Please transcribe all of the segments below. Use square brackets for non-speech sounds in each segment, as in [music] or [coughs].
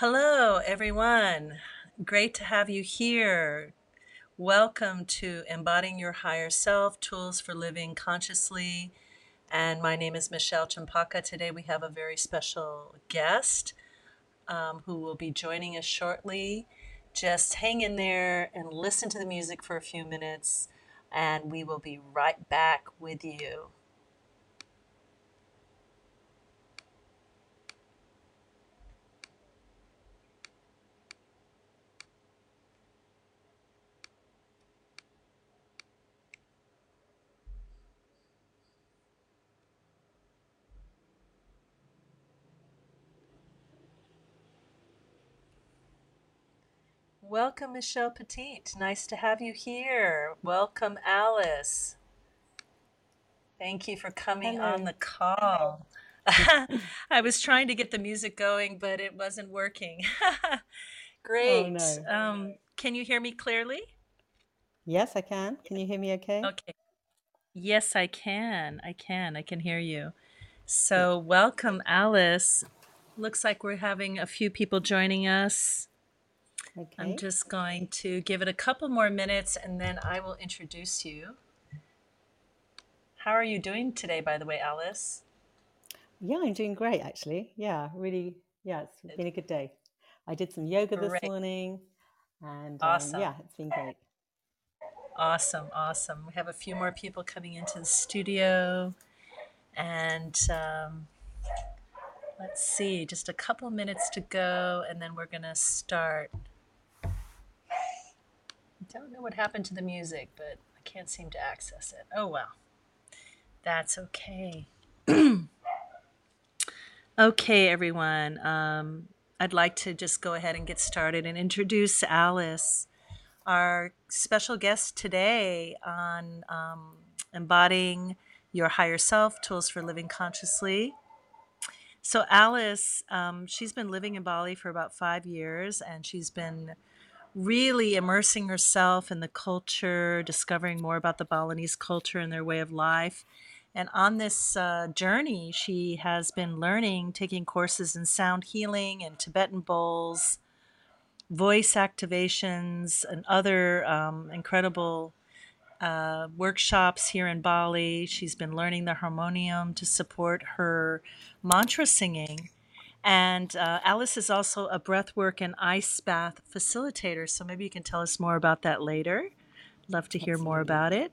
Hello, everyone. Great to have you here. Welcome to Embodying Your Higher Self Tools for Living Consciously. And my name is Michelle Champaka. Today we have a very special guest um, who will be joining us shortly. Just hang in there and listen to the music for a few minutes, and we will be right back with you. Welcome, Michelle Petit. Nice to have you here. Welcome, Alice. Thank you for coming on the call. [laughs] I was trying to get the music going, but it wasn't working. [laughs] Oh Great. no. Um, can you hear me clearly? Yes, I can. Can you hear me okay? Okay. Yes, I can. I can. I can hear you. So, welcome, Alice. Looks like we're having a few people joining us. I'm just going to give it a couple more minutes and then I will introduce you. How are you doing today, by the way, Alice? Yeah, I'm doing great actually. Yeah, really. Yeah, it's been a good day. I did some yoga this Great. morning and um, Awesome. yeah, it's been great. Awesome. Awesome. We have a few more people coming into the studio. And um, let's see, just a couple minutes to go and then we're going to start. Don't know what happened to the music, but I can't seem to access it. Oh, well, that's okay. [clears throat] Okay, everyone. Um, I'd like to just go ahead and get started and introduce Alice, our special guest today on um, embodying your higher self, tools for living consciously. So, Alice, um, she's been living in Bali for about five years, and she's been really immersing herself in the culture, discovering more about the Balinese culture and their way of life. And on this uh, journey, she has been learning, taking courses in sound healing and Tibetan bowls, voice activations, and other um, incredible uh, workshops here in Bali. She's been learning the harmonium to support her mantra singing. And uh, Alice is also a breathwork and ice bath facilitator. So maybe you can tell us more about that later. Love to hear more about it.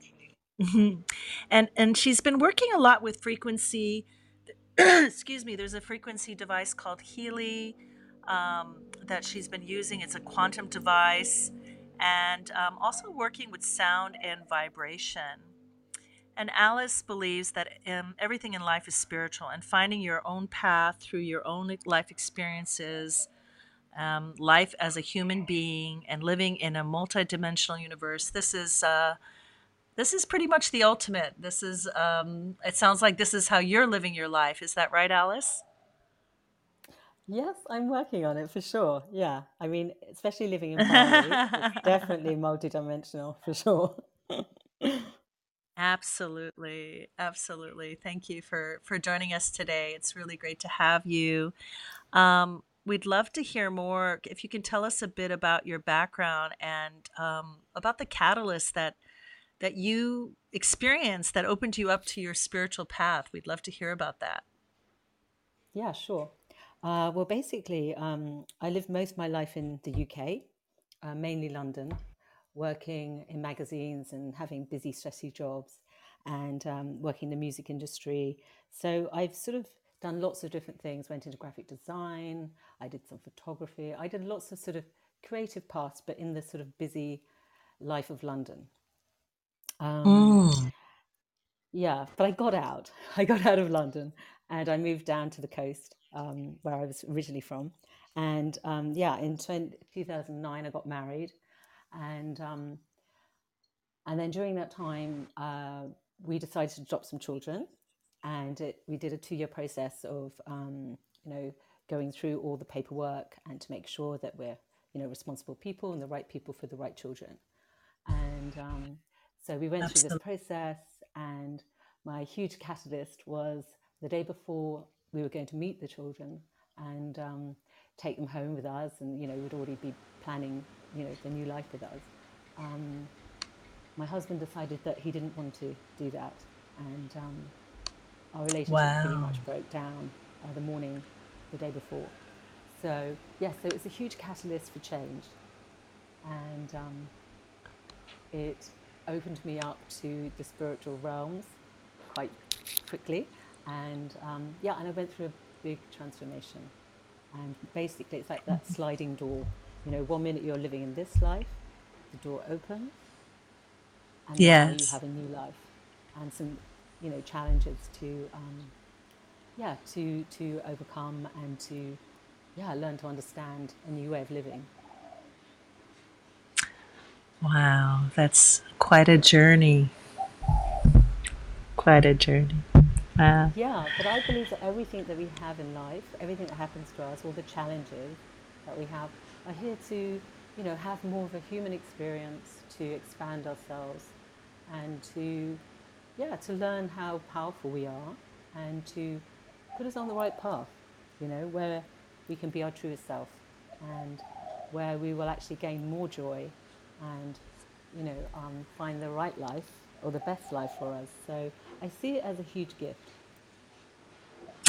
and and she's been working a lot with frequency. [clears throat] Excuse me. There's a frequency device called Healy um, that she's been using. It's a quantum device, and um, also working with sound and vibration. And Alice believes that um, everything in life is spiritual, and finding your own path through your own life experiences, um, life as a human being, and living in a multidimensional universe. This is uh, this is pretty much the ultimate. This is. Um, it sounds like this is how you're living your life. Is that right, Alice? Yes, I'm working on it for sure. Yeah. I mean, especially living in Bali, it's [laughs] definitely multidimensional for sure. [laughs] Absolutely, absolutely. Thank you for for joining us today. It's really great to have you. Um, we'd love to hear more. If you can tell us a bit about your background and um, about the catalyst that that you experienced that opened you up to your spiritual path. We'd love to hear about that. Yeah, sure. Uh, well, basically, um, I lived most of my life in the UK, uh, mainly London, working in magazines and having busy, stressy jobs and um, working in the music industry. So I've sort of done lots of different things, went into graphic design, I did some photography, I did lots of sort of creative paths, but in the sort of busy life of London. Um, Mm. yeah, but I got out. [laughs] I got out of London and I moved down to the coast um, where I was originally from. And um, yeah, in 20, 2009, I got married. And, um, and then during that time, uh, we decided to adopt some children. And it, we did a two year process of, um, you know, going through all the paperwork and to make sure that we're, you know, responsible people and the right people for the right children. And um, so we went through this process, and my huge catalyst was the day before we were going to meet the children. And um, take them home with us, and you know, we'd already be planning, you know, the new life with us. Um, my husband decided that he didn't want to do that, and um, our relationship pretty much broke down uh, the morning, the day before. So yes, so it was a huge catalyst for change, and um, it opened me up to the spiritual realms quite quickly, and um, yeah, and I went through a big transformation. And basically, it's like that sliding door. You know, one minute you're living in this life, the door opens, and now you have a new life and some, you know, challenges to, um, yeah, to to overcome and to, yeah, learn to understand a new way of living. Wow, that's quite a journey. Quite a journey. Wow. Yeah, but I believe that everything that we have in life, everything that happens to us, all the challenges that we have, are here to, you know, have more of a human experience, to expand ourselves, and to, yeah, to learn how powerful we are, and to put us on the right path, you know, where we can be our truest self, and where we will actually gain more joy, and, you know, um, find the right life or the best life for us. So I see it as a huge gift.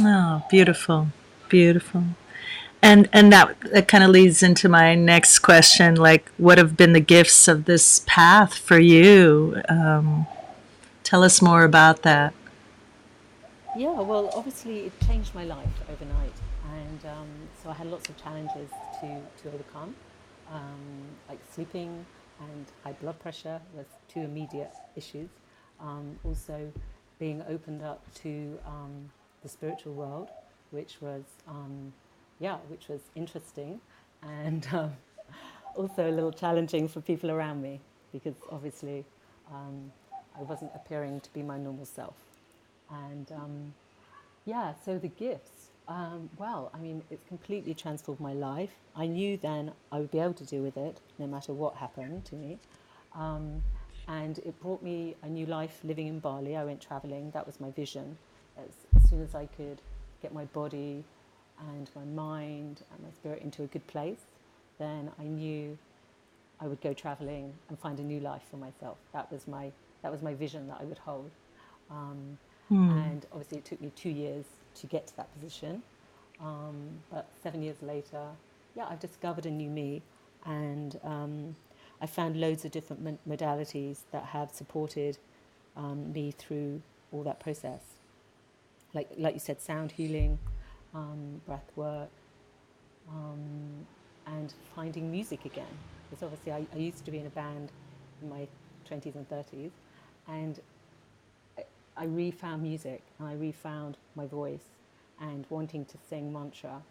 Oh, beautiful. Beautiful. And and that that kind of leads into my next question like what have been the gifts of this path for you? Um, tell us more about that. Yeah, well, obviously it changed my life overnight, and um, so I had lots of challenges to to overcome, um, like sleeping and high blood pressure was two immediate issues. Um, also, being opened up to um, the spiritual world, which was um, yeah, which was interesting, and um, also a little challenging for people around me because obviously um, I wasn't appearing to be my normal self, and um, yeah, so the gifts. Um, well, I mean, it's completely transformed my life. I knew then I would be able to deal with it no matter what happened to me. Um, and it brought me a new life living in Bali. I went traveling, that was my vision. As, as soon as I could get my body and my mind and my spirit into a good place, then I knew I would go traveling and find a new life for myself. That was my, that was my vision that I would hold. Um, Hmm. and obviously, it took me two years to get to that position. Um, but seven years later, yeah, I've discovered a new me, and um, I found loads of different modalities that have supported um, me through all that process. Like like you said, sound healing, um, breath work, um, and finding music again. Because obviously, I, I used to be in a band in my 20s and 30s, and I refound music and I refound my voice and wanting to sing mantra.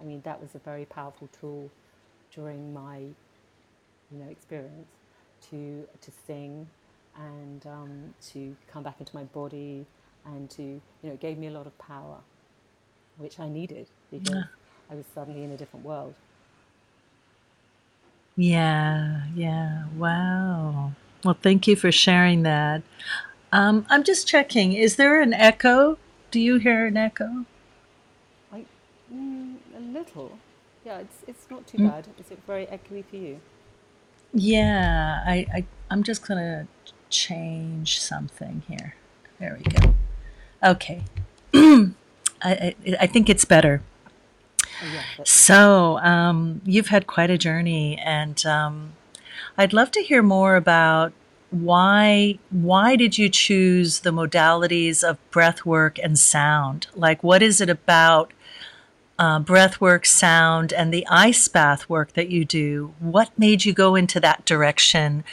I mean, that was a very powerful tool during my, you know, experience to to sing and um, to come back into my body and to, you know, it gave me a lot of power, which I needed because I was suddenly in a different world. Yeah, yeah. Wow. Well, thank you for sharing that. Um, I'm just checking. Is there an echo? Do you hear an echo? I, mm, a little. Yeah, it's it's not too Mm, bad. Is it very echoey for you? Yeah, I, I I'm just gonna change something here. There we go. Okay. [clears throat] I, I think it's better. So, um, you've had quite a journey, and um, I'd love to hear more about why why did you choose the modalities of breath work and sound? Like, what is it about uh, breath work, sound, and the ice bath work that you do? What made you go into that direction,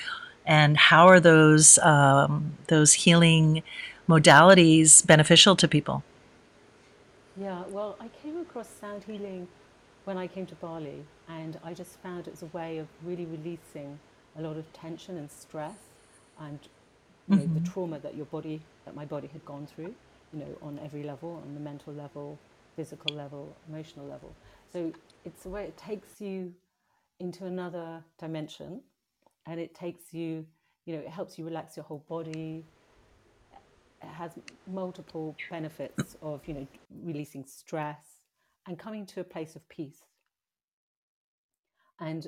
and how are those um, those healing modalities beneficial to people? Yeah, well, I came across sound healing when I came to Bali, and I just found it was a way of really releasing a lot of tension and stress, and you know the hmm trauma that your body, that my body had gone through, you know, on every level, on the mental level, physical level, emotional level. So it's a way it takes you into another dimension, and it takes you, you know, it helps you relax your whole body, has multiple benefits of you know releasing stress and coming to a place of peace And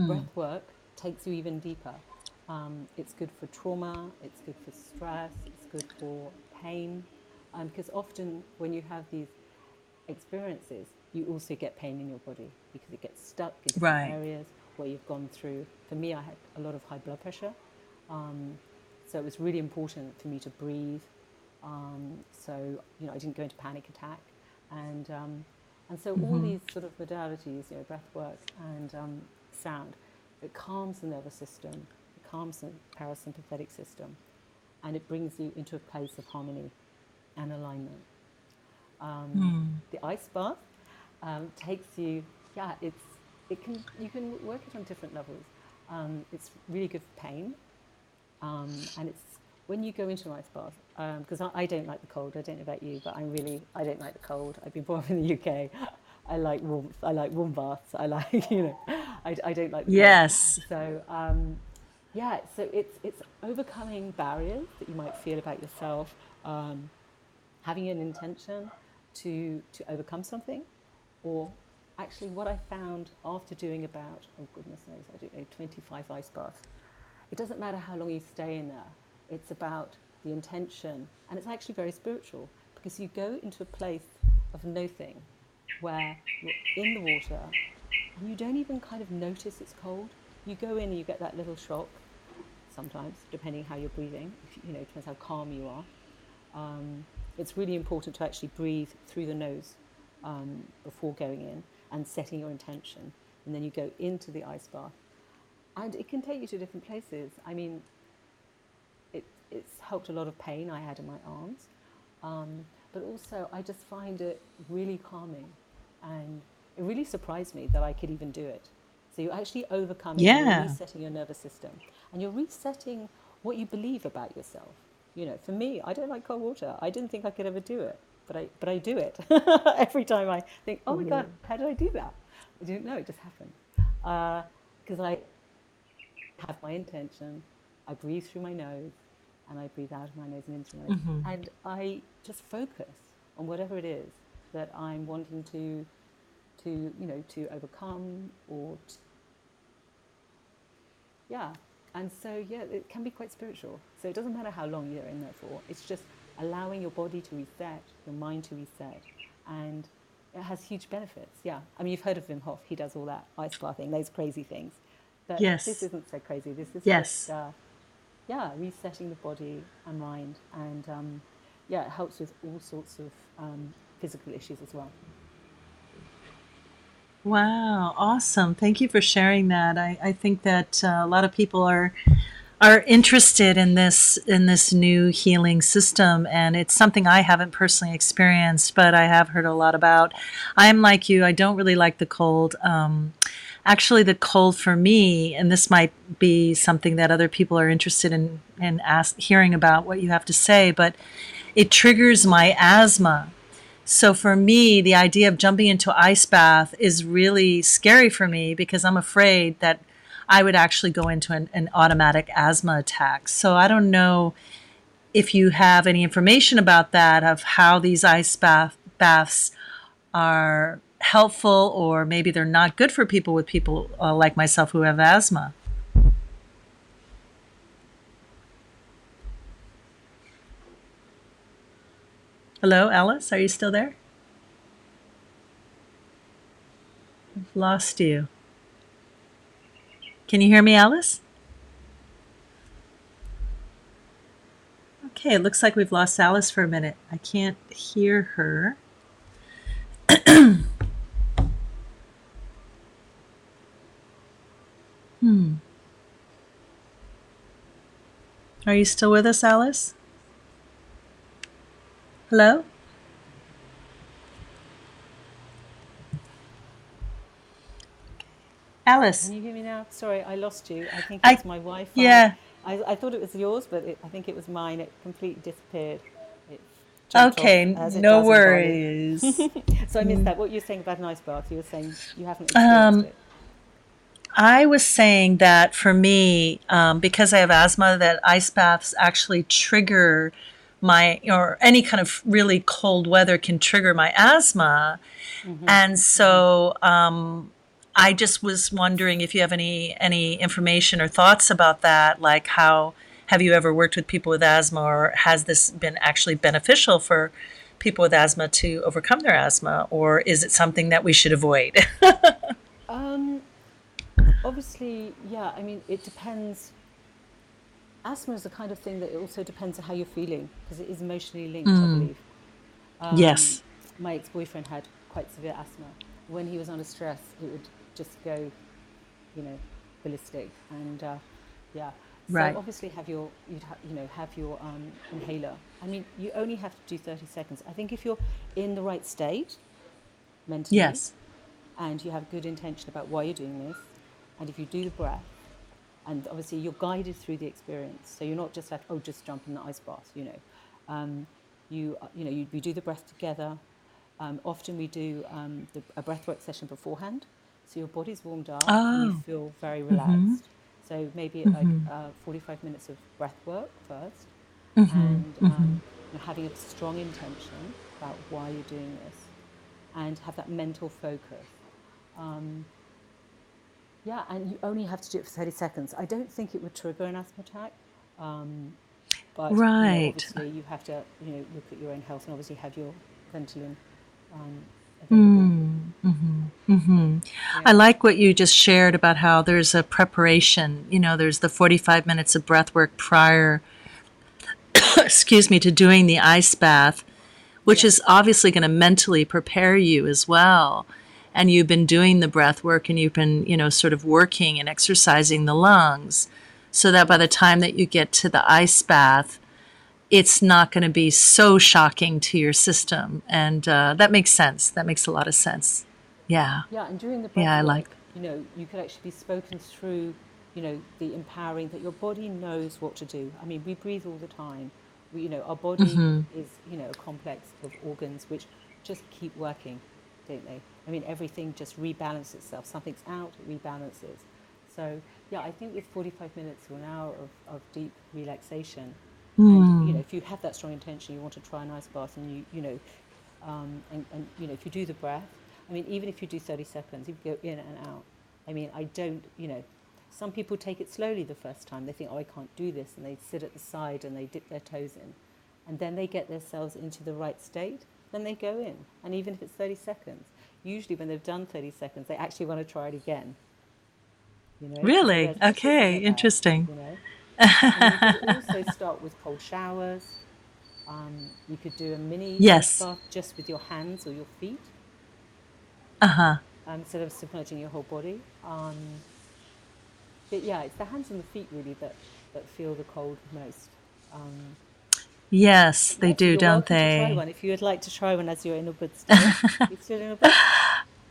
Mm. breath work takes you even deeper. Um, it's good for trauma, it's good for stress, it's good for pain. Um, because often when you have these experiences, you also get pain in your body because it gets stuck in different Right. areas where you've gone through. For me, I had a lot of high blood pressure. Um, so it was really important for me to breathe. Um, so, you know, I didn't go into panic attack. And, um, and so all hmm these sort of modalities, you know, breath work and um, sound, it calms the nervous system, it calms the parasympathetic system, and it brings you into a place of harmony and alignment. Um, Mm. the ice bath um, takes you, yeah, it's, it can, you can work it on different levels. Um, it's really good for pain, um, and it's when you go into an ice bath, because I, I don't like the cold. I don't know about you, but I'm really, I don't like the cold. I've been born in the UK. I like warmth. I like warm baths. I like, [laughs] you know, I, I don't like the cold. Yes. So, um, yeah, so it's, it's overcoming barriers that you might feel about yourself, um, having an intention to, to overcome something, or actually what I found after doing about, oh goodness knows, I don't know, 25 ice baths, it doesn't matter how long you stay in there, it's about the intention, and it's actually very spiritual because you go into a place of nothing where you're in the water and you don't even kind of notice it's cold. You go in and you get that little shock sometimes, depending how you're breathing. If, you know, it depends how calm you are. Um, it's really important to actually breathe through the nose um, before going in and setting your intention. And then you go into the ice bath. And it can take you to different places. I mean, it, it's helped a lot of pain I had in my arms. Um, but also, I just find it really calming. And it really surprised me that I could even do it. So you're actually you're Yeah. resetting your nervous system. And you're resetting what you believe about yourself. You know, for me, I don't like cold water. I didn't think I could ever do it, but I, but I do it. [laughs] Every time I think, oh my God, how did I do that? I didn't know, it just happened. Because I have my intention, I breathe through my nose, and I breathe out of my nose and into my nose. hmm And I just focus on whatever it is that I'm wanting to, to you know, to overcome or, t yeah. And so, yeah, it can be quite spiritual. So it doesn't matter how long you're in there for. It's just allowing your body to reset, your mind to reset, and it has huge benefits. Yeah, I mean, you've heard of Wim Hof. He does all that ice bathing, those crazy things. But this isn't so crazy. This is just Yes. uh, yeah, resetting the body and mind, and um, yeah, it helps with all sorts of um, physical issues as well. Wow, awesome. Thank you for sharing that. I, I think that uh, a lot of people are are interested in this in this new healing system and it's something I haven't personally experienced, but I have heard a lot about. I'm like you, I don't really like the cold. Um, actually the cold for me, and this might be something that other people are interested in in ask, hearing about what you have to say, but it triggers my asthma. So for me, the idea of jumping into ice bath is really scary for me because I'm afraid that I would actually go into an, an automatic asthma attack. So I don't know if you have any information about that of how these ice bath baths are helpful or maybe they're not good for people with people uh, like myself who have asthma. Hello, Alice, are you still there? I've lost you. Can you hear me, Alice? Okay, it looks like we've lost Alice for a minute. I can't hear her. [clears throat] Hmm. Are you still with us, Alice? Hello? Alice. Can you hear me now? Sorry, I lost you. I think it's my Wi-Fi. yeah. I, I thought it was yours, but it, I think it was mine. It completely disappeared. It Okay, no does in Bali. worries. [laughs] So I missed that. What you were saying about an ice bath? You were saying you haven't experienced Um, it. I was saying that for me, um, because I have asthma, that ice baths actually trigger my, or any kind of really cold weather can trigger my asthma. hmm And so um, I just was wondering if you have any any information or thoughts about that, like how have you ever worked with people with asthma, or has this been actually beneficial for people with asthma to overcome their asthma, or is it something that we should avoid? [laughs] Um, obviously, yeah. I mean, it depends. Asthma is the kind of thing that it also depends on how you're feeling because it is emotionally linked, I believe. Um, yes. my ex-boyfriend had quite severe asthma. When he was under stress, it would just go, you know, ballistic. And uh, yeah, so Right. obviously have your, you'd ha- you know, have your um, inhaler. I mean, you only have to do 30 seconds. I think if you're in the right state mentally Yes. and you have good intention about why you're doing this, and if you do the breath, and obviously you're guided through the experience, so you're not just like, oh, just jump in the ice bath, you know. Um, you, uh, you know, you, we do the breath together. Um, often we do um, the, a breathwork session beforehand, so your body's warmed up and you Oh. feel very Mhm. relaxed. So maybe like Mhm. uh, 45 minutes of breath work first, Mhm. and um, you know, having a strong intention about why you're doing this, and have that mental focus. Um, yeah, and you only have to do it for 30 seconds. I don't think it would trigger an asthma attack, um, but you know, Right. obviously you have to, you know, look at your own health and obviously have your Ventolin um. Mm, mhm, mhm. I like what you just shared about how there's a preparation. You know, there's the 45 minutes of breath work prior, [coughs] excuse me, to doing the ice bath, which yeah, is obviously going to mentally prepare you as well. And you've been doing the breath work and you've been, you know, sort of working and exercising the lungs so that by the time that you get to the ice bath, it's not going to be so shocking to your system. And uh, that makes sense. That makes a lot of sense. Yeah. yeah. And during the Yeah, I like. you know, you could actually be spoken through, you know, the empowering that your body knows what to do. I mean, we breathe all the time. We, you know, our body Mhm. is, you know, a complex of organs which just keep working, don't they? I mean, everything just rebalances itself. Something's out, it rebalances. So, yeah, I think with 45 minutes or an hour of, of deep relaxation, and you know, Mm. if you have that strong intention, you want to try an ice bath, and you, you know, um, and, and you know, if you do the breath, I mean, even if you do 30 seconds, you go in and out, I mean, I don't, you know, some people take it slowly the first time. They think, oh, I can't do this, and they sit at the side and they dip their toes in, and then they get themselves into the right state. Then they go in, and even if it's 30 seconds, usually when they've done 30 seconds, they actually want to try it again, you know, Really? realize, gosh, this Okay, interesting. you know. You could also [laughs] start with cold showers. Um, you could do a mini Yes. bath just with your hands or your feet Uh-huh. um, instead of submerging your whole body. Um, but yeah, it's the hands and the feet really that, that feel the cold most. Yes, they yeah, so do, don't welcome to try they? one if you would like to try one as you're in Ubud still. [laughs] You still in Ubud?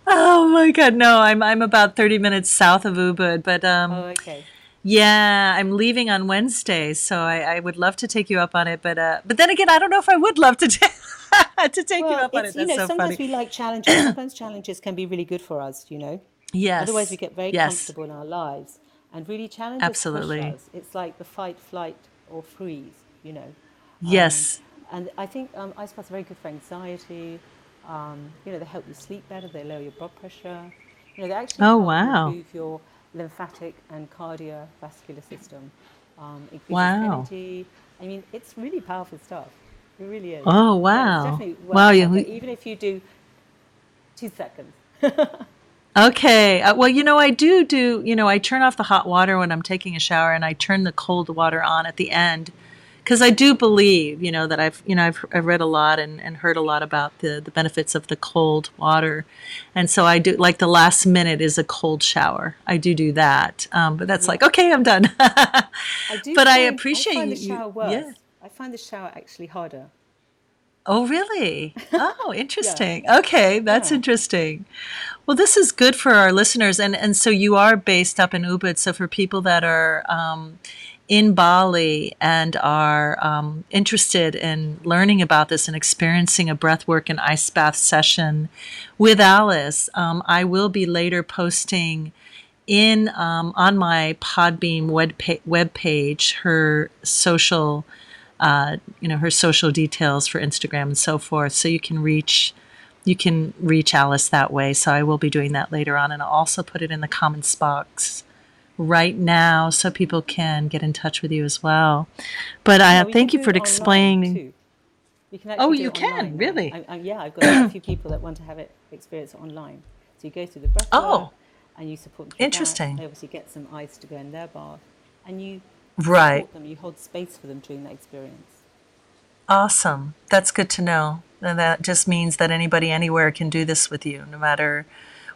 Oh my God, no, I'm I'm about 30 minutes south of Ubud, but Oh, um okay. yeah, I'm leaving on Wednesday, so I, I would love to take you up on it, but uh but then again, I don't know if I would love to [laughs] ta- to take you up on it. it's, you know, so sometimes funny. we like challenges. [coughs] Sometimes challenges can be really good for us, you know. Yes. Otherwise, we get very Yes. comfortable in our lives. And really, challenges Absolutely. us. It's like the fight, flight, or freeze, you know. Um, Yes. and I think um, ice baths are very good for anxiety. Um, you know, they help you sleep better, they lower your blood pressure. You know, they actually Oh, wow. improve your lymphatic and cardiovascular system, um, increases Wow. energy. I mean, it's really powerful stuff. It really is. Oh, wow. definitely worth Wow, try. Even if you do two seconds, [laughs] Okay. Uh, well, you know, I do do, you know, I turn off the hot water when I'm taking a shower and I turn the cold water on at the end because I do believe, you know, that I've, you know, I've, I've read a lot and, and heard a lot about the, the benefits of the cold water. And so I do, like the last minute is a cold shower. I do do that. Um, but that's yeah. like, okay, I'm done. I do [laughs] But I find I appreciate find you, the shower yeah. worse. I find the shower actually harder. Oh, really? [laughs] Oh, Yeah, interesting. Okay, that's yeah. interesting. Well, this is good for our listeners, and and so you are based up in Ubud. So for people that are um, in Bali and are um, interested in learning about this and experiencing a breathwork and ice bath session with Alice, um, I will be later posting in um, on my Podbean web pa- web page her social uh, you know her social details for Instagram and so forth, so you can reach you can reach Alice that way. So I will be doing that later on, and I'll also put it in the comments box right now so people can get in touch with you as well. But I uh, we thank you for explaining. You can Oh, you can really. I, I, yeah, I've got a few [clears throat] people that want to have it experience it online. So you go through the breath Oh, and you support them that. interesting. They obviously get some ice to go in their bath and you Right. them, you hold space for them during that experience. Awesome. That's good to know. And that just means that anybody anywhere can do this with you, no matter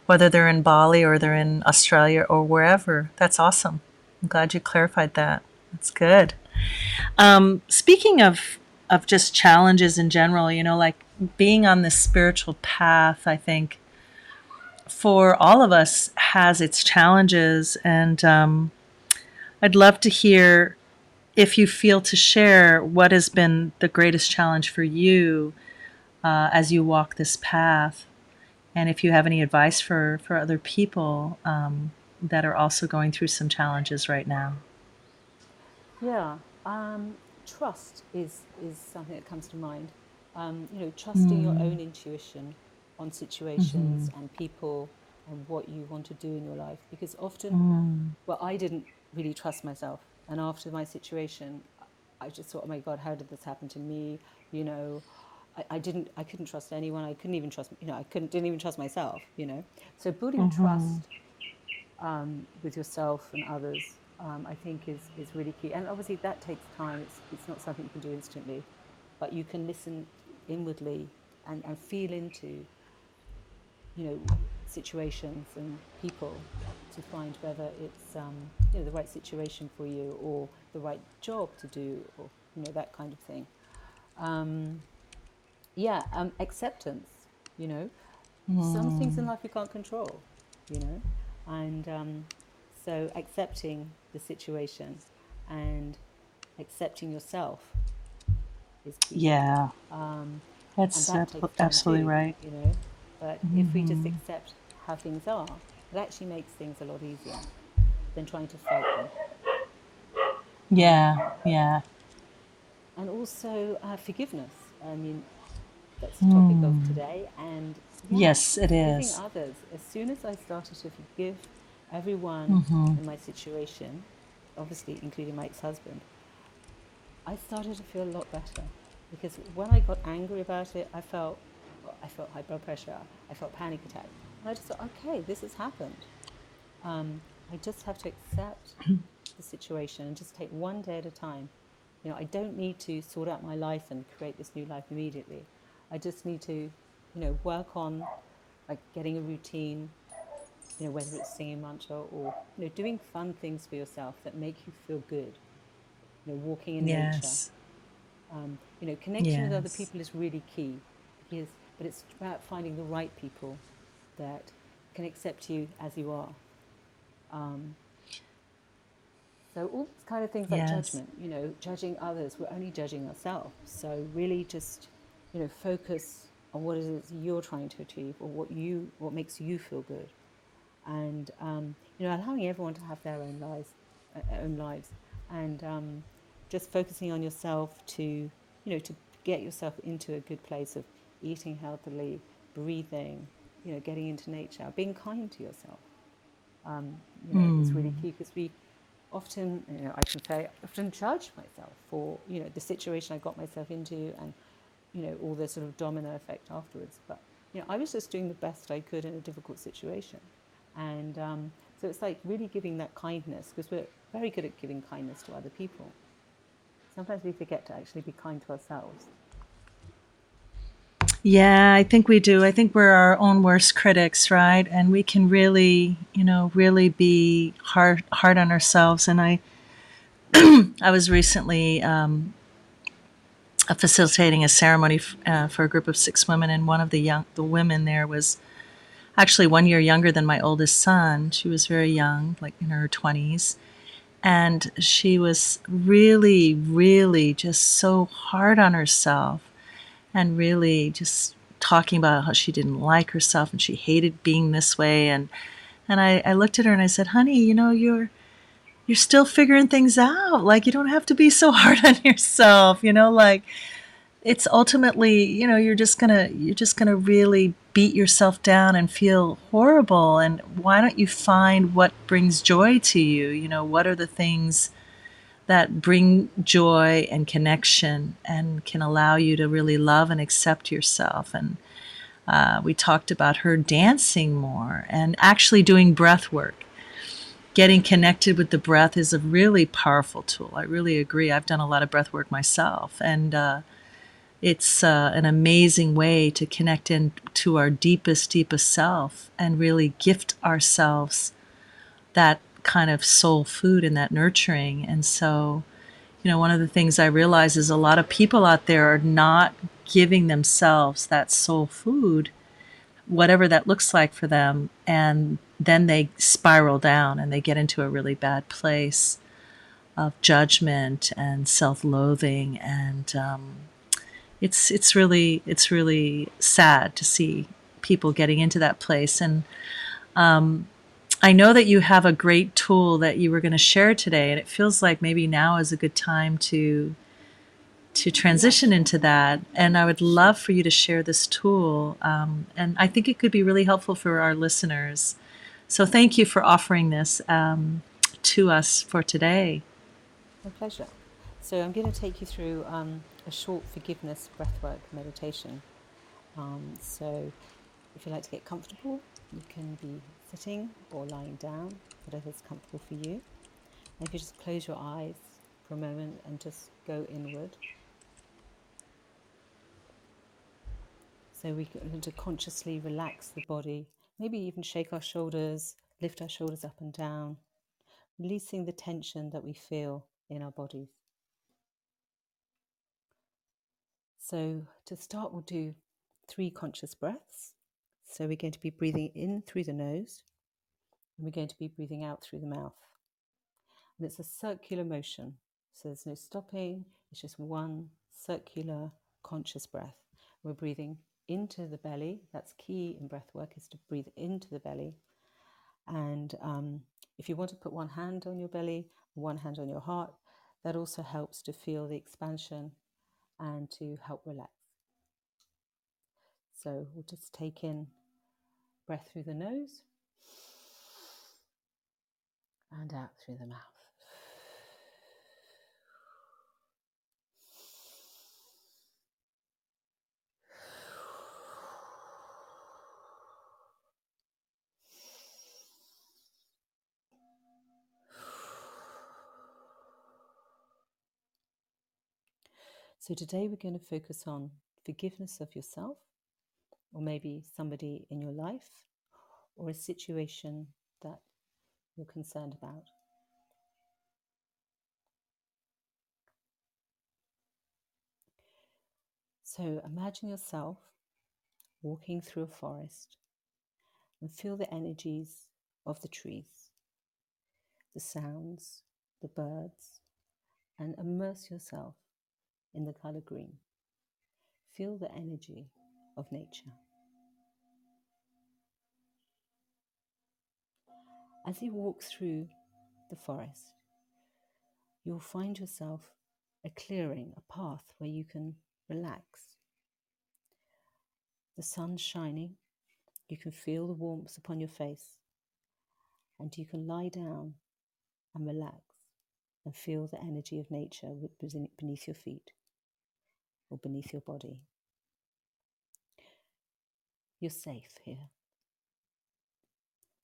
whether they're in Bali or they're in Australia or wherever. That's awesome. I'm glad you clarified that. That's good. Um, speaking of of just challenges in general, you know, like being on this spiritual path, I think for all of us has its challenges, and um, I'd love to hear if you feel to share what has been the greatest challenge for you uh, as you walk this path, and if you have any advice for for other people um, that are also going through some challenges right now. Yeah, um, trust is is something that comes to mind. Um, you know, trusting your Mm, own intuition on mm-hmm, situations and people and what you want to do in your life. Because often, mm, well, I didn't really trust myself, and after my situation, I just thought, oh my God, how did this happen to me? You know, I, I didn't, I couldn't trust anyone. I couldn't even trust, you know, I couldn't, didn't even trust myself. You know, so building mm-hmm. trust um, with yourself and others, um, I think is, is really key. And obviously that takes time. It's, it's not something you can do instantly, but you can listen inwardly and, and feel into, you know, situations and people to find whether it's, um, you know, the right situation for you or the right job to do or, you know, that kind of thing. Yeah, um, acceptance, you know, some things in Mm. life you can't control, you know, and um, so accepting the situation and accepting yourself is key. Yeah, Um, that's that ab- absolutely too, right. you know. But if we just hmm accept how things are, it actually makes things a lot easier than trying to fight them. Yeah, yeah. and also uh, forgiveness. I mean, that's the topic of Mm. today. And yeah, Yes, it is. others. As soon as I started to forgive everyone Mm-hmm. in my situation, obviously including my ex-husband, I started to feel a lot better because when I got angry about it, I felt I felt high blood pressure, I felt panic attack, and I just thought, okay, this has happened. Um, I just have to accept the situation and just take one day at a time. You know, I don't need to sort out my life and create this new life immediately. I just need to, you know, work on like getting a routine, you know, whether it's singing mantra or, you know, doing fun things for yourself that make you feel good. You know, walking in nature. Yes, Um, you know, connection with other people is really key because, but it's about finding the right people that can accept you as you are. Um, So all these kind of things like judgment, you know, judging others, we're only judging ourselves. So really just, you know, focus on what it is you're trying to achieve or what you what makes you feel good. And um, you know, allowing everyone to have their own lives uh, own lives and um, just focusing on yourself to, you know, to get yourself into a good place of eating healthily, breathing, you know, getting into nature, being kind to yourself um, you know, it's really mm. key because we often, you know, I can say, often judge myself for, you know, the situation I got myself into and, you know, all the sort of domino effect afterwards. But, you know, I was just doing the best I could in a difficult situation. And um, so it's like really giving that kindness because we're very good at giving kindness to other people. Sometimes we forget to actually be kind to ourselves. Yeah, I think we do. I think we're our own worst critics, right? And we can really, you know, really be hard hard on ourselves. And I, [clears throat] I was recently um, facilitating a ceremony f- uh, for a group of six women, and one of the young the women there was actually one year younger than my oldest son. She was very young, like in her twenties, and she was really, really just so hard on herself and really just talking about how she didn't like herself and she hated being this way and and I, I looked at her and I said, honey, you know, you're you're still figuring things out. Like you don't have to be so [laughs] hard on yourself, you know, like it's ultimately, you know, you're just gonna you're just gonna really beat yourself down and feel horrible. And why don't you find what brings joy to you? You know, what are the things that bring joy and connection and can allow you to really love and accept yourself. And uh, we talked about her dancing more and actually doing breath work. Getting connected with the breath is a really powerful tool. I really agree. I've done a lot of breath work myself, and uh, it's uh, an amazing way to connect into our deepest, deepest self and really gift ourselves that kind of soul food and that nurturing. And so, you know, one of the things I realize is a lot of people out there are not giving themselves that soul food, whatever that looks like for them. And then they spiral down and they get into a really bad place of judgment and self-loathing and um, it's it's really it's really sad to see people getting into that place and um, I know that you have a great tool that you were going to share today, and it feels like maybe now is a good time to to transition into that. And I would love for you to share this tool, um, and I think it could be really helpful for our listeners. So thank you for offering this um, to us for today. My pleasure. So I'm going to take you through um, a short forgiveness breathwork meditation. Um, so if you like to get comfortable, you can be sitting or lying down, whatever's comfortable for you. And if you just close your eyes for a moment and just go inward. So we can to consciously relax the body, maybe even shake our shoulders, lift our shoulders up and down, releasing the tension that we feel in our bodies. So to start, we'll do three conscious breaths. So we're going to be breathing in through the nose and we're going to be breathing out through the mouth. And it's a circular motion. So there's no stopping, it's just one circular conscious breath. We're breathing into the belly. That's key in breath work is to breathe into the belly. And um, if you want to put one hand on your belly, one hand on your heart, that also helps to feel the expansion and to help relax. So we'll just take in breath through the nose and out through the mouth. So, today we're going to focus on forgiveness of yourself or maybe somebody in your life, or a situation that you're concerned about. So imagine yourself walking through a forest and feel the energies of the trees, the sounds, the birds, and immerse yourself in the color green. Feel the energy of nature. As you walk through the forest, you'll find yourself a clearing, a path where you can relax. The sun's shining, you can feel the warmth upon your face, and you can lie down and relax and feel the energy of nature beneath your feet or beneath your body. You're safe here.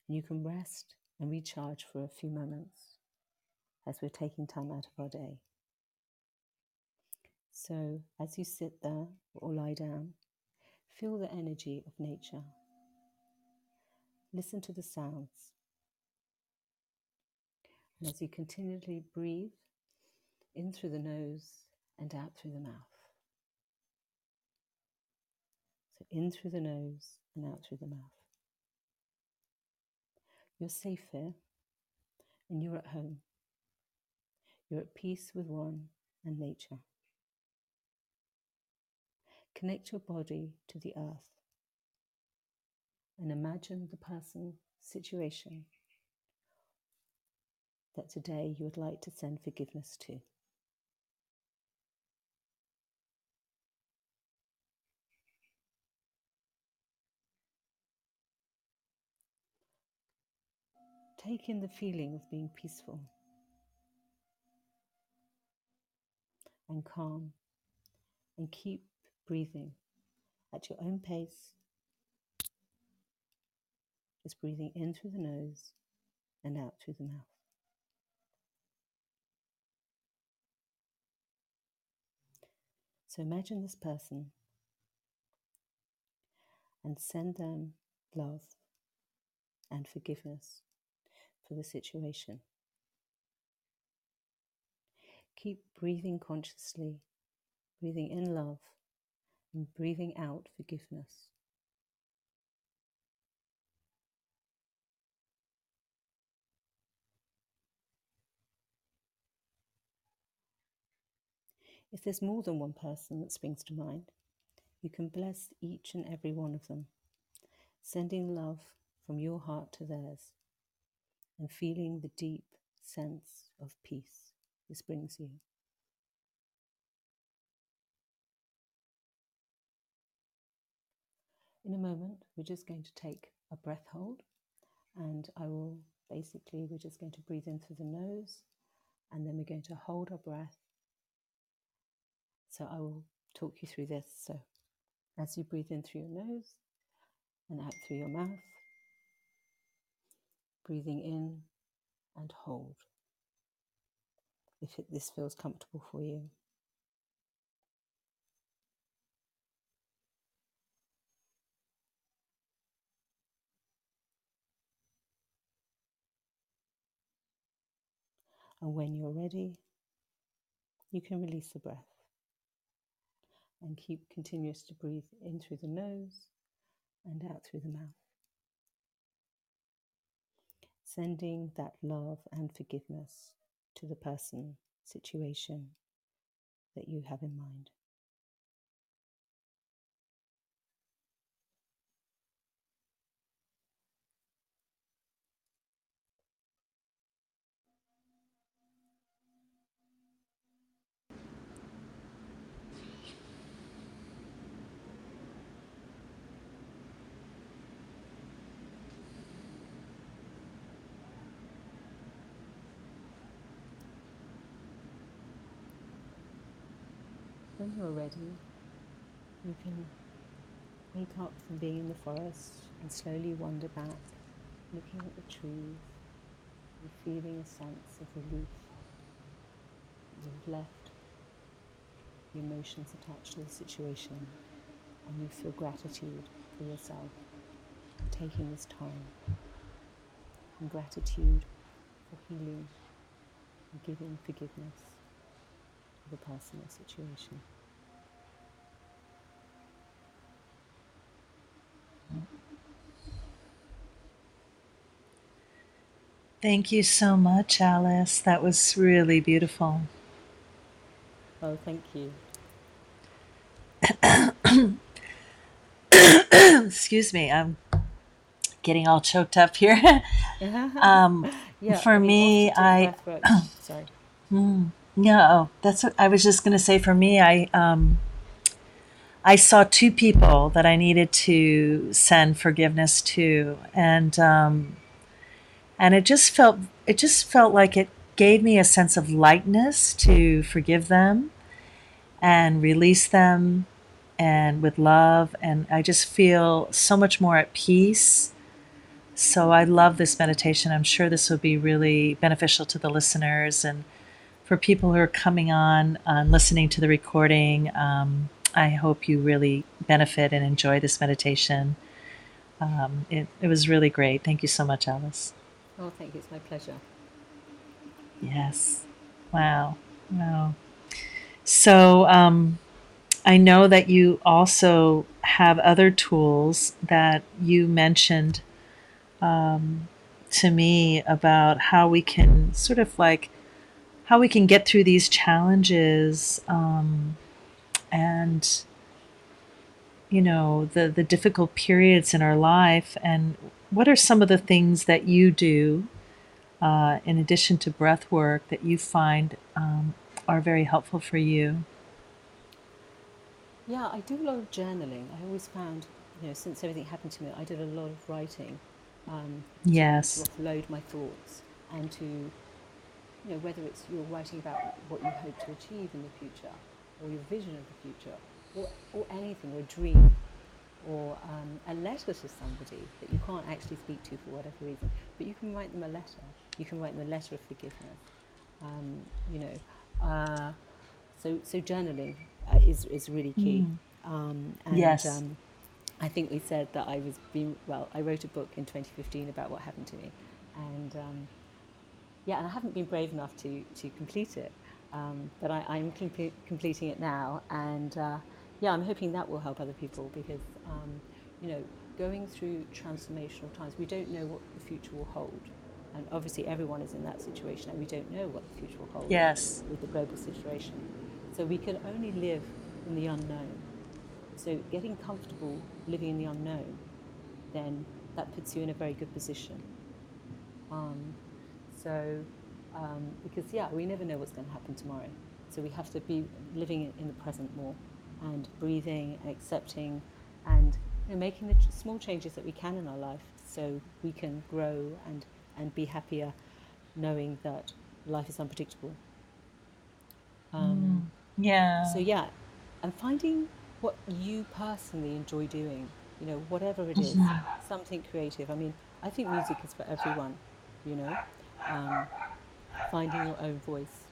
And you can rest and recharge for a few moments as we're taking time out of our day. So, as you sit there or lie down, feel the energy of nature. Listen to the sounds. And as you continually breathe in through the nose and out through the mouth. So in through the nose and out through the mouth. You're safe here and you're at home. You're at peace with one and nature. Connect your body to the earth and imagine the person, situation that today you would like to send forgiveness to. Take in the feeling of being peaceful and calm and keep breathing at your own pace. Just breathing in through the nose and out through the mouth. So imagine this person and send them love and forgiveness for the situation. Keep breathing consciously, breathing in love and breathing out forgiveness. If there's more than one person that springs to mind, you can bless each and every one of them, sending love from your heart to theirs and feeling the deep sense of peace this brings you. In a moment, we're just going to take a breath hold, and I will basically, we're just going to breathe in through the nose, and then we're going to hold our breath so I will talk you through this. So as you breathe in through your nose and out through your mouth, breathing in and hold if it, this feels comfortable for you. And when you're ready, you can release the breath and keep continuous to breathe in through the nose and out through the mouth. Sending that love and forgiveness to the person, situation that you have in mind. When you're ready, you can wake up from being in the forest and slowly wander back, looking at the trees and feeling a sense of relief. You've left the emotions attached to the situation and you feel gratitude for yourself for taking this time. And gratitude for healing and giving forgiveness the person or situation. Thank you so much, Alice. That was really beautiful. Oh, thank you. [coughs] Excuse me, I'm getting all choked up here. [laughs] um, yeah, for I mean, me, I. Sorry. [coughs] mm, oh, that's what I was just going to say. For me, I um, I saw two people that I needed to send forgiveness to, and um, and it just felt it just felt like it gave me a sense of lightness to forgive them and release them and with love and I just feel so much more at peace. So I love this meditation. I'm sure this will be really beneficial to the listeners and for people who are coming on and listening to the recording. Um, I hope you really benefit and enjoy this meditation. Um, it, it was really great. Thank you so much, Alice. Oh, thank you. It's my pleasure. Yes. Wow. Wow. So um, I know that you also have other tools that you mentioned um, to me about how we can sort of like how we can get through these challenges um, and you know the the difficult periods in our life and what are some of the things that you do uh, in addition to breath work that you find um, are very helpful for you Yeah, I do a lot of journaling. I always found, you know, since everything happened to me, I did a lot of writing. um, to, to Yes. offload my thoughts and to, you know, whether it's you're writing about what you hope to achieve in the future or your vision of the future or, or anything, or a dream or um, a letter to somebody that you can't actually speak to for whatever reason, but you can write them a letter. You can write them a letter of forgiveness. Um, you know, uh, so so journaling uh, is is really key. Mm. Um, and Yes. um, I think we said that I was being well. I wrote a book in 2015 about what happened to me, and um, yeah, and I haven't been brave enough to to complete it, um, but I, I'm comple- completing it now, and uh, yeah, I'm hoping that will help other people because um, you know going through transformational times, we don't know what the future will hold, and obviously everyone is in that situation, and we don't know what the future will hold Yes. with the global situation, so we can only live in the unknown. So getting comfortable living in the unknown, then that puts you in a very good position um, so, um, because yeah, we never know what's going to happen tomorrow. So we have to be living in the present more, and breathing, and accepting, and you know, making the small changes that we can in our life, so we can grow and and be happier, knowing that life is unpredictable. Um, Mm. Yeah. so yeah, and finding what you personally enjoy doing, you know, whatever it is, something creative. I mean, I think music is for everyone, you know. Um, finding your own voice,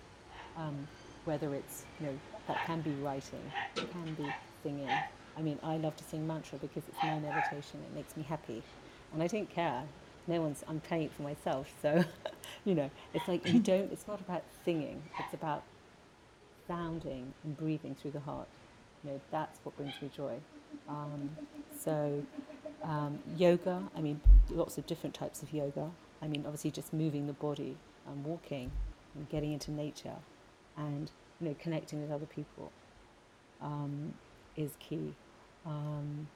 um, whether it's, you know, that can be writing, it can be singing. I mean, I love to sing mantra because it's my meditation, it makes me happy. And I don't care. No one's, I'm playing it for myself. So, [laughs] you know, it's like you don't, it's not about singing, it's about sounding and breathing through the heart. You know, that's what brings me joy. Um, so, um, yoga, I mean, lots of different types of yoga. I mean, obviously, just moving the body and walking and getting into nature and, you know, connecting with other people um, is key. Um,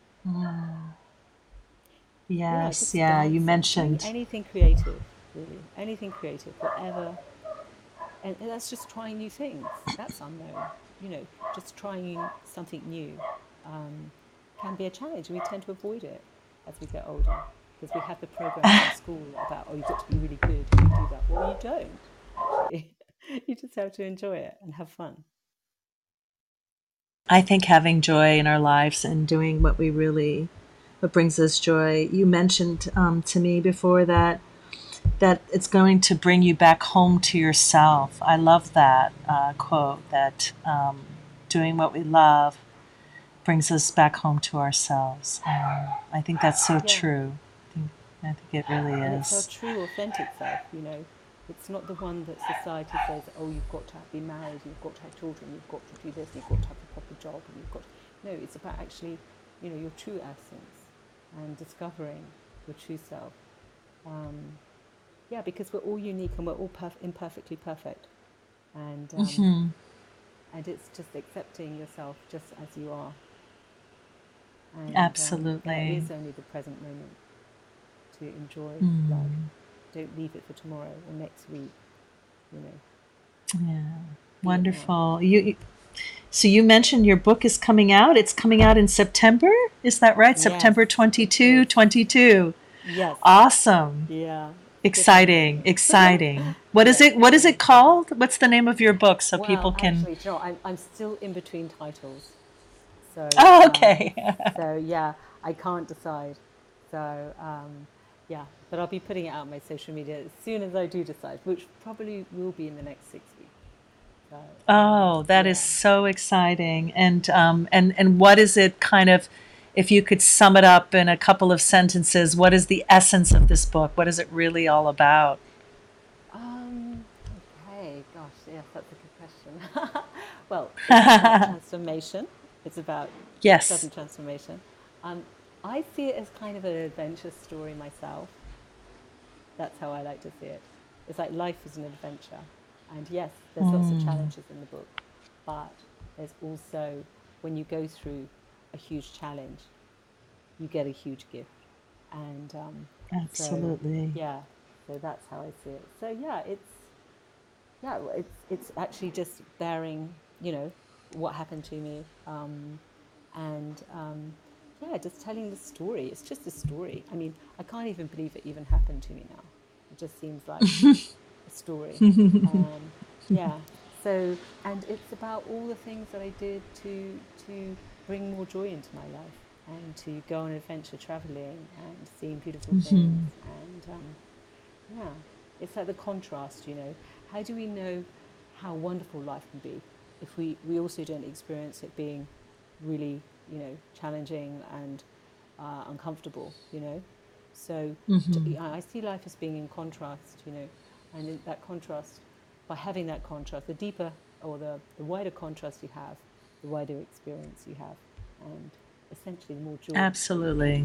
yeah, Yes. just Yeah. You mentioned. anything creative, really. Anything creative, whatever and, and that's just trying new things. That's unknown. You know, just trying something new um, can be a challenge. We tend to avoid it as we get older because we have the programs in [laughs] school about, oh, you've got to be really good if you do that. Well, you don't, actually. [laughs] you just have to enjoy it and have fun. I think having joy in our lives and doing what we really, what brings us joy. You mentioned um, to me before that that it's going to bring you back home to yourself. I love that uh, quote. That um, doing what we love brings us back home to ourselves. Um, I think that's so Yeah. true. I think, it really And it's our true, authentic self, you know. It's not the one that society says, oh, you've got to be married, you've got to have children, you've got to do this, you've got to have a proper job, and you've got to... No, it's about actually, you know, your true essence and discovering your true self. Um, yeah, because we're all unique and we're all perf- imperfectly perfect. And, um, hmm and it's just accepting yourself just as you are. And, um, and it Absolutely. is only the present moment to enjoy life. Mm. Don't leave it for tomorrow or next week. You know, Yeah. Wonderful. You, you- so you mentioned your book is coming out. It's coming out in September. Is that right? Yes, September 22, yes, 22. yes, Awesome. yeah. Exciting. Exciting. [laughs] What is it? What is it called? What's the name of your book so people can actually, you know, I'm I'm still in between titles. So, Oh, um, okay. [laughs] so yeah, I can't decide. So, um, yeah, but I'll be putting it out on my social media as soon as I do decide, which probably will be in the next six weeks. So, um, Oh, that is yeah. so exciting. And um and and what is it kind of if you could sum it up in a couple of sentences, what is the essence of this book? What is it really all about? Um, okay, gosh, yes, that's a good question. [laughs] well, [laughs] transformation. It's about Yes. sudden transformation. Um, I see it as kind of an adventure story myself. That's how I like to see it. It's like life is an adventure. And yes, there's lots of Mm, challenges in the book, but there's also, when you go through a huge challenge, you get a huge gift. And um, so, absolutely. yeah, so that's how I see it. So, yeah, it's, yeah, it's, it's actually just bearing, you know, what happened to me. Um, and um, yeah, just telling the story. It's just a story. I mean, I can't even believe it even happened to me now. It just seems like [laughs] a story. Um, yeah. So, and it's about all the things that I did to to bring more joy into my life and to go on adventure traveling and seeing beautiful things hmm and um, yeah, it's like the contrast, you know. How do we know how wonderful life can be if we, we also don't experience it being really, you know, challenging and uh, uncomfortable, you know? So to, hmm yeah, I see life as being in contrast, you know, and in that contrast, by having that contrast, the deeper or the, the wider contrast you have, the wider experience you have, and essentially the more joy that you're going to Absolutely.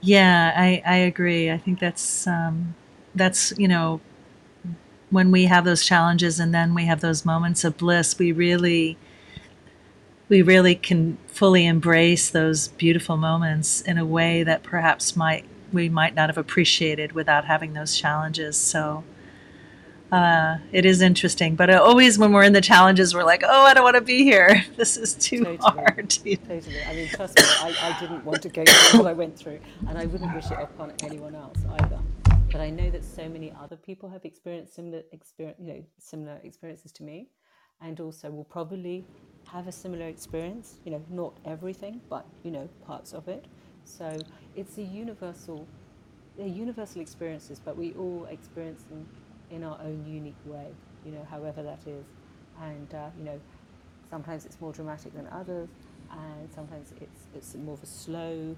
Yeah, I, I agree. I think that's um, that's you know when we have those challenges and then we have those moments of bliss, we really we really can fully embrace those beautiful moments in a way that perhaps might we might not have appreciated without having those challenges. So uh, it is interesting, but always when we're in the challenges, we're like, "Oh, I don't want to be here. [laughs] This is too Totally. hard." Totally. I mean, trust me, I, I didn't want to go through what I went through, and I wouldn't wish it upon anyone else either. But I know that so many other people have experienced similar experience, you know, similar experiences to me, and also will probably have a similar experience. You know, not everything, but you know, parts of it. So it's a universal, they're universal experiences, but we all experience them in our own unique way. You know, however that is, and uh, you know, Sometimes it's more dramatic than others, and sometimes it's it's more of a slow,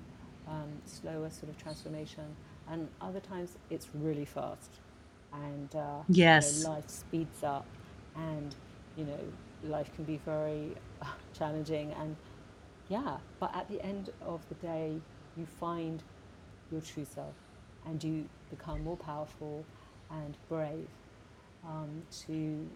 um, slower sort of transformation, and other times it's really fast, and uh, you know life speeds up, and you know life can be very uh, challenging, and yeah, but at the end of the day, you find your true self, and you become more powerful and brave um, to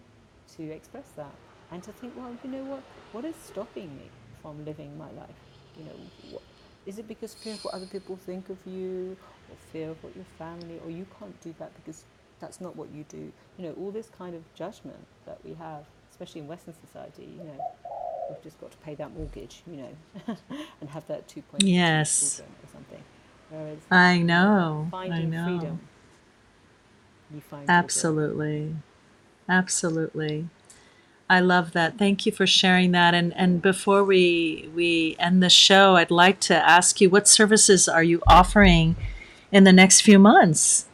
to express that and to think, well, you know what? What is stopping me from living my life? You know, what, is it because fear of what other people think of you, or fear of what your family, or you can't do that because that's not what you do? You know, all this kind of judgment that we have, especially in Western society. You know, we've just got to pay that mortgage, you know, [laughs] and have that 2.2 Yes. or something. Whereas, I know. I know. freedom, you find your joy. Absolutely. Absolutely. I love that. Thank you for sharing that. And and before we we end the show, I'd like to ask you what services are you offering in the next few months?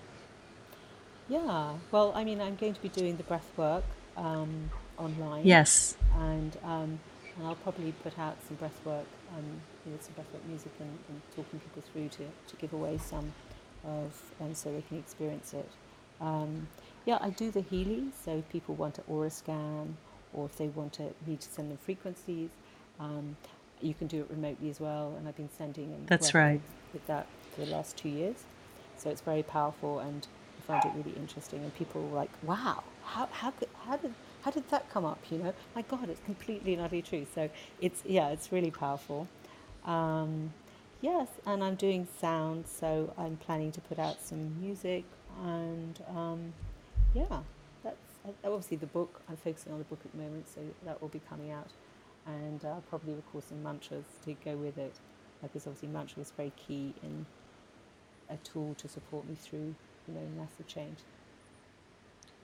Yeah, well, I mean, I'm going to be doing the breath work um, online, Yes. and um, and I'll probably put out some breathwork, um, you know, some breath work music, and, and talking people through to, to give away some of, um, so they can experience it. Um, yeah, I do the Healy, so if people want an aura scan, or if they want to, me to send them frequencies, um, you can do it remotely as well. And I've been sending in That's right. with that for the last two years. So it's very powerful, and I find it really interesting. And people are like, "Wow, how how could how did how did that come up?" You know, my God, it's completely and utterly true. So it's yeah, it's really powerful. Um, yes, and I'm doing sound, so I'm planning to put out some music, and um, yeah, that's uh, obviously the book. I'm focusing on the book at the moment, so that will be coming out, and uh, probably record some mantras to go with it, because obviously mantra is very key in a tool to support me through, you know, massive change.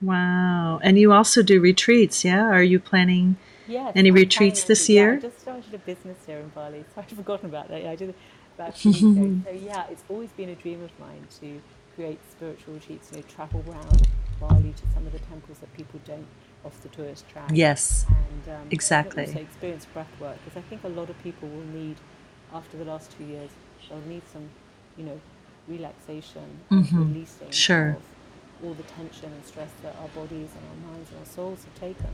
Wow. And you also do retreats, yeah? Are you planning Yes, any I'm retreats retreat. this Yeah, I year? just started a business here in Bali, [laughs] so I'd forgotten about that. Yeah, I did about two weeks ago. So [laughs] yeah, it's always been a dream of mine to create spiritual retreats. You know, travel around Bali to some of the temples that people don't off the tourist track, Yes. and um, and also Exactly. experience breath work because I think a lot of people will need after the last two years they'll need some, you know, relaxation and Mhm. releasing Sure. of all the tension and stress that our bodies and our minds and our souls have taken.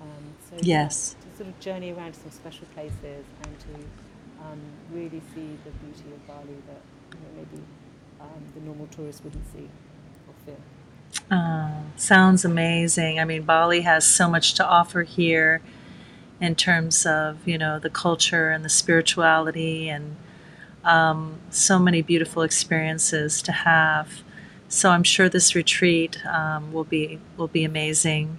Um, so Yes. to sort of journey around to some special places and to um, really see the beauty of Bali that you know maybe um, the normal tourist wouldn't see or feel. Uh, sounds amazing. I mean, Bali has so much to offer here in terms of, you know, the culture and the spirituality and um, so many beautiful experiences to have. So I'm sure this retreat um, will be will be amazing.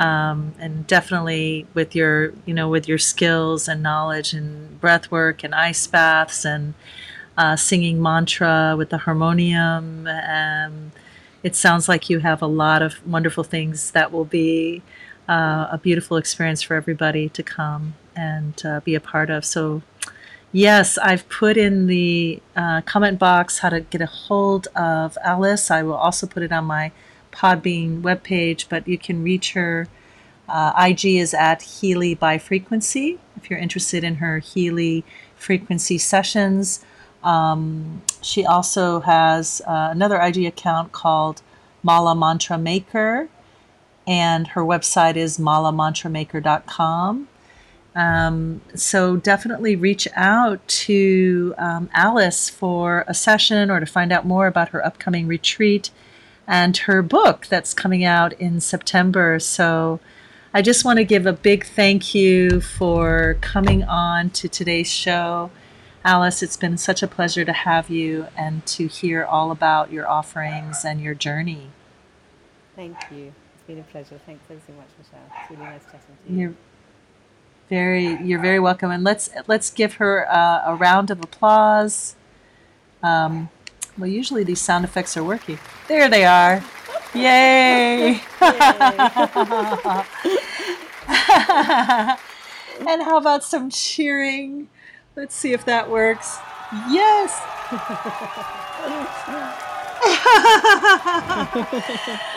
um, and definitely with your you know with your skills and knowledge and breath work and ice baths and uh, singing mantra with the harmonium. Um, it sounds like you have a lot of wonderful things that will be uh, a beautiful experience for everybody to come and uh, be a part of. So, yes, I've put in the uh, comment box how to get a hold of Alice. I will also put it on my Podbean webpage, but you can reach her. Uh, IG is at Healy by Frequency if you're interested in her Healy frequency sessions. Um, she also has uh, another IG account called Mala Mantra Maker, and her website is malamantramaker.com. Um, so definitely reach out to um, Alice for a session or to find out more about her upcoming retreat and her book that's coming out in September. So I just want to give a big thank you for coming on to today's show. Alice, it's been such a pleasure to have you and to hear all about your offerings and your journey. Thank you. It's been a pleasure. Thanks so much, Michelle. It's really nice chatting to you. You're very, you're very welcome. And let's let's give her uh, a round of applause. Um, well, usually these sound effects are working. There they are. Yay! Yay. [laughs] and how about some cheering? Let's see if that works. Yes. [laughs]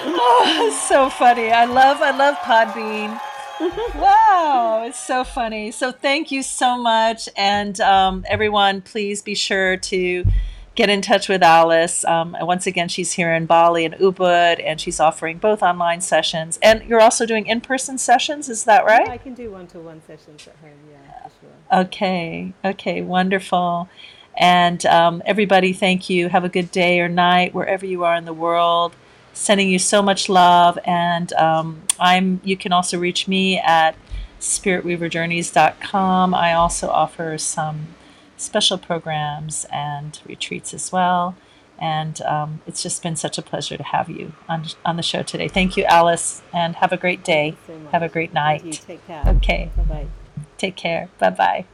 oh, so funny. I love I love Podbean. Wow, it's so funny. So thank you so much, and um, everyone, please be sure to get in touch with Alice. Um, once again, she's here in Bali and Ubud, and she's offering both online sessions. And you're also doing in person sessions, is that right? Yeah, I can do one to one sessions at home, yeah, for sure. Okay, okay, wonderful. And um, everybody, thank you. Have a good day or night wherever you are in the world. Sending you so much love, and um, I'm. You can also reach me at spiritweaverjourneys.com. I also offer some special programs and retreats as well. And um, it's just been such a pleasure to have you on, on the show today. Thank you, Alice, and have a great day. So have a great night. Take care. Okay. Bye bye. Take care. Bye bye.